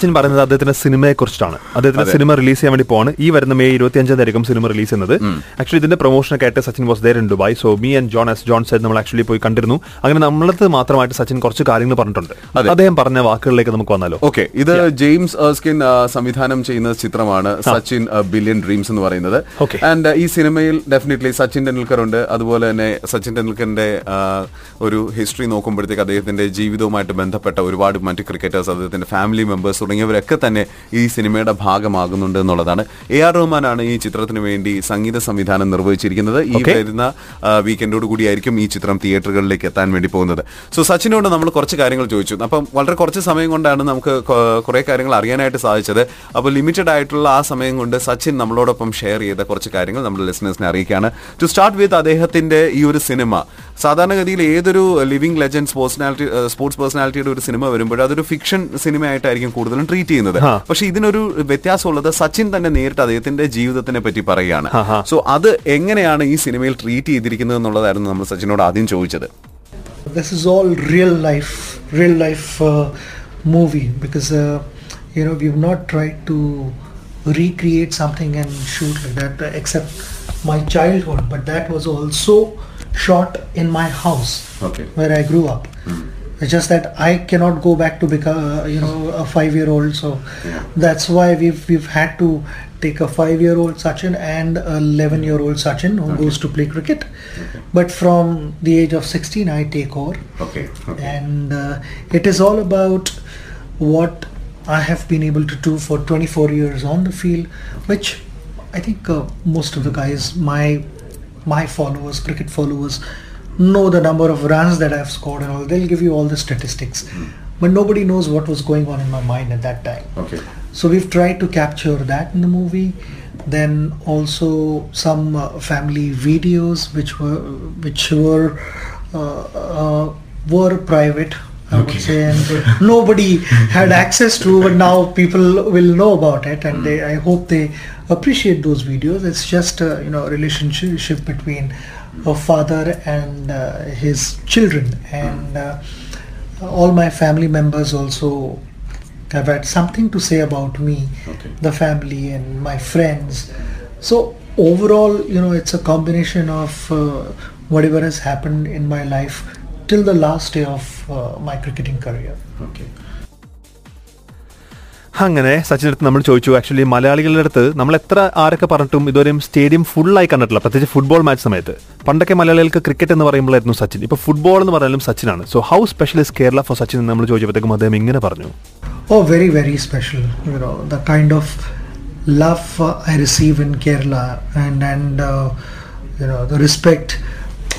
സച്ചിൻ പറയുന്നത് അദ്ദേഹത്തിന്റെ സിനിമയെ കുറിച്ചിട്ടാണ് അദ്ദേഹത്തിന്റെ സിനിമ റിലീസ് ചെയ്യാൻ വേണ്ടി പോണ് ഈ വരുന്ന മെയ് ഇരുപത്തി അഞ്ചാം തീയതി സിനിമ റിലീസ് ചെയ്യുന്നത്. ആക്ച്വലി ഇതിന്റെ പ്രൊമോഷനൊക്കെ ആയിട്ട് Sachin was there in Dubai so me and John S John side നമ്മൾ ആക്ച്വലി പോയി കണ്ടിരുന്നു. അങ്ങനെ നമ്മളത് മാത്രമായിട്ട് സച്ചിൻ കുറച്ച് കാര്യങ്ങൾ പറഞ്ഞിട്ടുണ്ട്. അദ്ദേഹം പറഞ്ഞ വാക്കുകളിലേക്ക് നമുക്ക് വന്നാലോ? ഓക്കെ ഇത് ജെയിംസ് എർസ്കിൻ സംവിധാനം ചെയ്യുന്ന ചിത്രമാണ് സച്ചിൻ ബില്യൺ ഡ്രീംസ് എന്ന് പറയുന്നത്. ആൻഡ് ഈ സിനിമയിൽ ഡെഫിനറ്റ്ലി സച്ചിൻ ടെണ്ടുൽക്കർ ഉണ്ട് അതുപോലെ തന്നെ സച്ചിൻ ടെണ്ടുൽക്കറിന്റെ ഒരു ഹിസ്റ്ററി നോക്കുമ്പോഴത്തേക്ക് അദ്ദേഹത്തിന്റെ ജീവിതവുമായിട്ട് ബന്ധപ്പെട്ട ഒരുപാട് മറ്റ് ക്രിക്കറ്റേഴ്സ് അദ്ദേഹത്തിന്റെ ഫാമിലി മെമ്പേഴ്സ് തുടങ്ങിയവരൊക്കെ തന്നെ ഈ സിനിമയുടെ ഭാഗമാകുന്നുണ്ട് എന്നുള്ളതാണ്. എ ആർ റഹ്മാനാണ് ഈ ചിത്രത്തിന് വേണ്ടി സംഗീത സംവിധാനം നിർവഹിച്ചിരിക്കുന്നത്. ഈ വരുന്ന വീക്കെൻഡോട് കൂടിയായിരിക്കും ഈ ചിത്രം തിയേറ്ററുകളിലേക്ക് എത്താൻ വേണ്ടി പോകുന്നത്. സോ സച്ചിനോട് നമ്മൾ കുറച്ച് കാര്യങ്ങൾ ചോദിച്ചു. അപ്പം വളരെ കുറച്ച് സമയം കൊണ്ടാണ് നമുക്ക് കുറേ കാര്യങ്ങൾ അറിയാനായിട്ട് സാധിച്ചത്. അപ്പോൾ ലിമിറ്റഡ് ആയിട്ടുള്ള ആ സമയം കൊണ്ട് സച്ചിൻ നമ്മളോടൊപ്പം ഷെയർ ചെയ്ത കുറച്ച് കാര്യങ്ങൾ നമ്മുടെ ലിസണേഴ്സിനെ അറിയിക്കുകയാണ്. ടു സ്റ്റാർട്ട് വിത്ത് അദ്ദേഹത്തിന്റെ ഈ ഒരു സിനിമ സാധാരണഗതിയിൽ ഏതൊരു ലിവിംഗ് ലെജൻഡ് പേഴ്സണാലിറ്റി സ്പോർട്സ് പേഴ്സണാലിറ്റിയുടെ ഒരു സിനിമ വരുമ്പോൾ അതൊരു ഫിക്ഷൻ സിനിമയായിട്ടായിരിക്കും കൂടുതലും ട്രീറ്റ് ചെയ്യുന്നത്. പക്ഷെ ഇതിനൊരു വ്യത്യാസമുള്ളത് സച്ചിൻ തന്നെ നേരിട്ട് അദ്ദേഹത്തിന്റെ ജീവിതത്തിനെ പറ്റി പറയുകയാണ്. സോ അത് എങ്ങനെയാണ് ഈ സിനിമയിൽ ട്രീറ്റ് ചെയ്തിരിക്കുന്നത് എന്നുള്ളതായിരുന്നു നമ്മൾ സച്ചിനോട് ആദ്യം ചോദിച്ചത്. Recreate something and shoot like that uh, except my childhood but that was also shot in my house okay. where i grew up. Mm. It's just that i cannot go back to become uh, you know a five year old so Yeah. that's why we've we've had to take a five year old Sachin and a 11 year old Sachin who goes to play cricket. But from the age of 16, I take over. Okay. And uh, it is all about what I have been able to do for 24 years on the field, which I think uh, most of the guys, my my followers, cricket followers, know the number of runs that I've scored and all. They'll give you all the statistics, but nobody knows what was going on in my mind at that time. Okay. So we've tried to capture that in the movie. Then also some uh, family videos which were which were uh, uh, were private. I would say, and nobody had access to, but now people will know about it, and they, I hope they appreciate those videos. It's just a you know a relationship between a father and uh, his children, and uh, all my family members also have had something to say about me, Okay. the family, and my friends. So overall, you know, it's a combination of uh, whatever has happened in my life till the last day of uh, my cricketing career. Okay. അങ്ങനെ സച്ചിന്റെ അടുത്ത് നമ്മൾ ചോദിച്ചു actually മലയാളികളുടെ അടുത്ത് നമ്മൾ എത്ര ആരൊക്കെ പറഞ്ഞിട്ടും ഇതുവരെയും സ്റ്റേഡിയം ഫുള്ളായി കണ്ടിട്ടില്ല പ്രത്യേകിച്ച് ഫുട്ബോൾ മാച്ച് സമയത്ത് പണ്ടൊക്കെ മലയാളികൾക്ക് ക്രിക്കറ്റ് എന്ന് പറയുമ്പോഴായിരുന്നു സച്ചിൻ ഇപ്പൊ ഫുട്ബോൾ എന്ന് പറഞ്ഞാലും സച്ചിനാണ് so how special is Kerala for Sachin നമ്മൾ ചോദിച്ചപ്പോഴത്തേക്കും അദ്ദേഹം ഇങ്ങനെ പറഞ്ഞു ഓ very very special the kind of love I receive in Kerala and and you know the respect.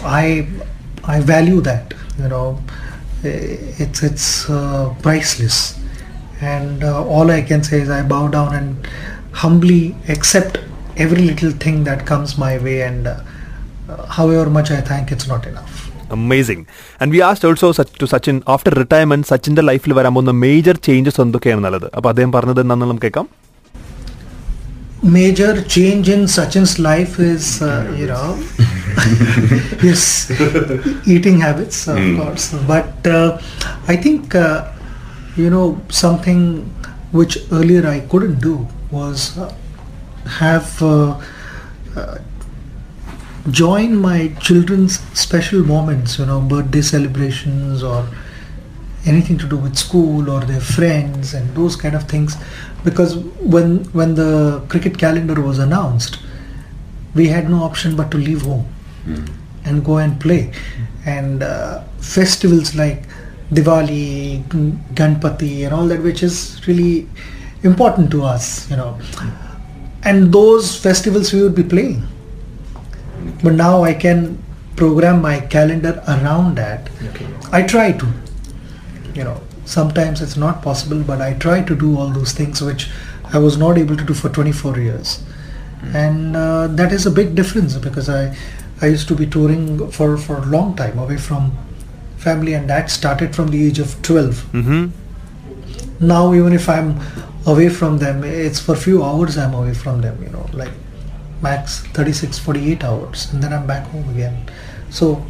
I I value that. Eh, uh. And uh, all I can say is I bow down and humbly accept every little thing that comes my way. And uh, uh, however much I thank, it's not enough. Amazing and we asked also to Sachin after retirement സച്ചിന്റെ ലൈഫിൽ വരാൻ പോകുന്ന major changes major changes അപ്പൊ അദ്ദേഹം പറഞ്ഞത് എന്താണെന്ന് നമുക്ക് കേൾക്കാം major change in Sachin's life is, uh, you know, his eating habits, of course. But you know, something which earlier I couldn't do was uh, have uh, uh, join my children's special moments, you know, birthday celebrations or anything to do with school or their friends and those kind of things. Because when when the cricket calendar was announced we had no option but to leave home and go and play. And uh, festivals like diwali ganpati and all that which is really important to us you know. And those festivals we would be playing. But now i can program my calendar around that. I try to you know. Sometimes it's not possible but i try to do all those things which i was not able to do for 24 years. And uh, that is a big difference because i i used to be touring for for a long time away from family and that started from the age of 12 mm-hmm. now even if i'm away from them it's for few hours i'm away from them you know like max 36 48 hours and then i'm back home again. So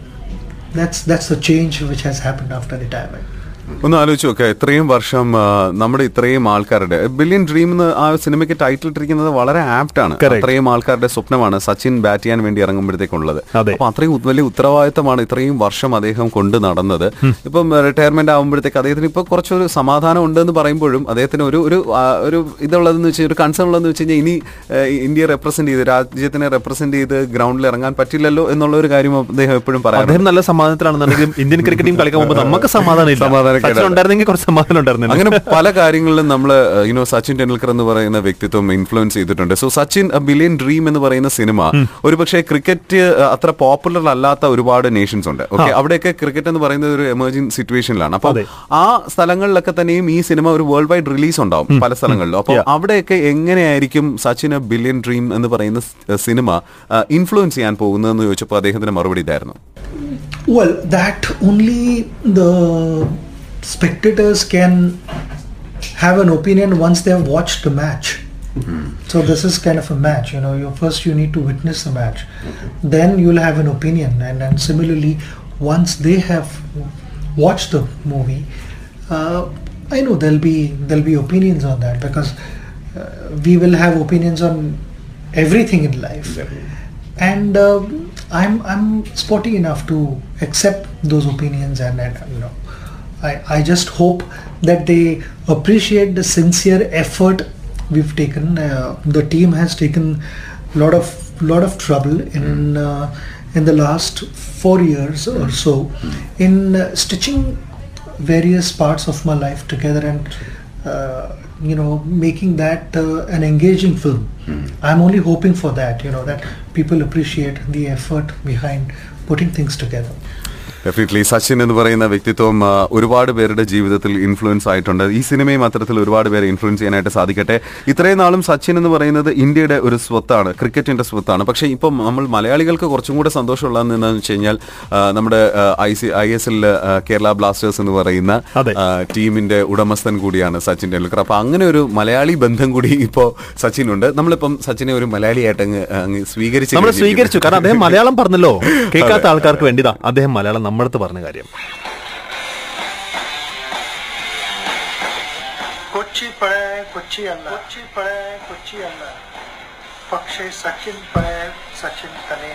that's that's the change which has happened after retirement ഒന്ന് ആലോചിച്ച് നോക്കുക ഇത്രയും വർഷം നമ്മുടെ ഇത്രയും ആൾക്കാരുടെ ബില്യൻ dream എന്ന് ആ സിനിമയ്ക്ക് ടൈറ്റിൽ ഇട്ടിരിക്കുന്നത് വളരെ ആപ്റ്റ് ആണ്. ഇത്രയും ആൾക്കാരുടെ സ്വപ്നമാണ് സച്ചിൻ ബാറ്റ് ചെയ്യാൻ വേണ്ടി ഇറങ്ങുമ്പോഴത്തേക്കുള്ളത്. അപ്പൊ അത്രയും വലിയ ഉത്തരവാദിത്തമാണ് ഇത്രയും വർഷം അദ്ദേഹം കൊണ്ട് നടന്നത്. ഇപ്പം റിട്ടയർമെന്റ് ആകുമ്പോഴത്തേക്ക് അദ്ദേഹത്തിന് ഇപ്പൊ കുറച്ചൊരു സമാധാനം ഉണ്ടെന്ന് പറയുമ്പോഴും അദ്ദേഹത്തിന് ഒരു ഒരു ഒരു ഇതുള്ളതെന്ന് വെച്ചാൽ ഒരു കൺസേൺ ഉള്ളതെന്ന് വെച്ച് കഴിഞ്ഞാൽ ഇനി ഇന്ത്യ ഇന്ത്യയെ റെപ്രസെന്റ് ചെയ്ത് രാജ്യത്തിനെ റെപ്രസെന്റ് ചെയ്ത് ഗ്രൗണ്ടിൽ ഇറങ്ങാൻ പറ്റില്ലല്ലോ എന്നുള്ള ഒരു കാര്യം അദ്ദേഹം എപ്പോഴും പറയാം അദ്ദേഹം നല്ല സമാധാനത്തിലാണെന്നുണ്ടെങ്കിലും ഇന്ത്യൻ ക്രിക്കറ്റ് ടീം കളിക്കാൻ പോകുമ്പോൾ നമുക്ക് സമാധാനം സമാധാനക്കേടാണ്. സച്ചിൻ ഉണ്ടായിരുന്നെങ്കിൽ കുറച്ച് സമാധാനം ഉണ്ടായിരുന്നു അങ്ങനെ പല കാര്യങ്ങളിലും നമ്മൾ യുനോ സച്ചിൻ ടെണ്ടുൽക്കർ എന്ന് പറയുന്ന വ്യക്തിത്വം ഇൻഫ്ലുവൻസ് ചെയ്തിട്ടുണ്ട്. So Sachin a billion dream എന്ന് പറയുന്ന സിനിമ ഒരുപക്ഷെ ക്രിക്കറ്റ് അത്ര പോപ്പുലർ അല്ലാത്ത ഒരുപാട് നേഷൻസ് ഉണ്ട്. ഓക്കെ അവിടെയൊക്കെ ക്രിക്കറ്റ് എന്ന് പറയുന്നത് ഒരു എമർജിംഗ് സിറ്റുവേഷനിലാണ് അപ്പൊ ആ സ്ഥലങ്ങളിലൊക്കെ തന്നെയും ഈ സിനിമ ഒരു വേൾഡ് വൈഡ് റിലീസ് ഉണ്ടാവും പല സ്ഥലങ്ങളിലും. അപ്പൊ അവിടെയൊക്കെ എങ്ങനെയായിരിക്കും സച്ചിൻ എ ബില്യൻ ഡ്രീം എന്ന് പറയുന്ന സിനിമ ഇൻഫ്ലുവൻസ് ചെയ്യാൻ പോകുന്നതെന്ന് ചോദിച്ചപ്പോൾ അദ്ദേഹത്തിന്റെ മറുപടി ഇതായിരുന്നു. Well, that only the spectators can have an opinion once they have watched the match. So this is kind of a match, you know. You first you need to witness the match, then you'll have an opinion, and then similarly, once they have watched the movie, uh, I know there'll be there'll be opinions on that because uh, we will have opinions on everything in life and um I'm I'm sporty enough to accept those opinions and, and you know I, I just hope that they appreciate the sincere effort we've taken. Uh, the team has taken a lot of lot of trouble in uh, in the last four years or so in uh, stitching various parts of my life together and uh, you know making that uh, an engaging film. I'm only hoping for that you know that people appreciate the effort behind putting things together definitely Sachin എന്ന് പറയുന്ന വ്യക്തിത്വം ഒരുപാട് പേരുടെ ജീവിതത്തിൽ influence ആയിട്ടുണ്ട്. ഈ സിനിമയും അത്തരത്തിൽ ഒരുപാട് പേരെ ഇൻഫ്ലുവൻസ് ചെയ്യാനായിട്ട് സാധിക്കട്ടെ. ഇത്രയും നാളും സച്ചിൻ എന്ന് പറയുന്നത് ഇന്ത്യയുടെ ഒരു സ്വത്താണ് ക്രിക്കറ്റിന്റെ സ്വത്താണ്. പക്ഷേ ഇപ്പം നമ്മൾ മലയാളികൾക്ക് കുറച്ചും കൂടെ സന്തോഷമുള്ളതെന്ന് വെച്ച് കഴിഞ്ഞാൽ നമ്മുടെ ഐ സി ഐ എസ് എല്ലിൽ കേരള ബ്ലാസ്റ്റേഴ്സ് എന്ന് പറയുന്ന ടീമിന്റെ ഉടമസ്ഥൻ കൂടിയാണ് സച്ചിൻ ടെണ്ടുൽക്കർ അപ്പൊ അങ്ങനെ ഒരു മലയാളി ബന്ധം കൂടി ഇപ്പോ സച്ചിനുണ്ട്. നമ്മളിപ്പം സച്ചിനെ ഒരു മലയാളിയായിട്ട് അങ്ങ് സ്വീകരിച്ചു നമ്മൾ സ്വീകരിച്ചു. കാരണം അദ്ദേഹം മലയാളം പറഞ്ഞല്ലോ. കേൾക്കാത്ത ആൾക്കാർക്ക് വേണ്ടിതാ അദ്ദേഹം മലയാളം നമ്മളടുത്ത് പറഞ്ഞ കാര്യം. കൊച്ചി പഴയ കൊച്ചി അല്ല. കൊച്ചി പഴയ കൊച്ചി അല്ല. പക്ഷേ സച്ചിൻ പഴയ സച്ചിൻ തന്നെ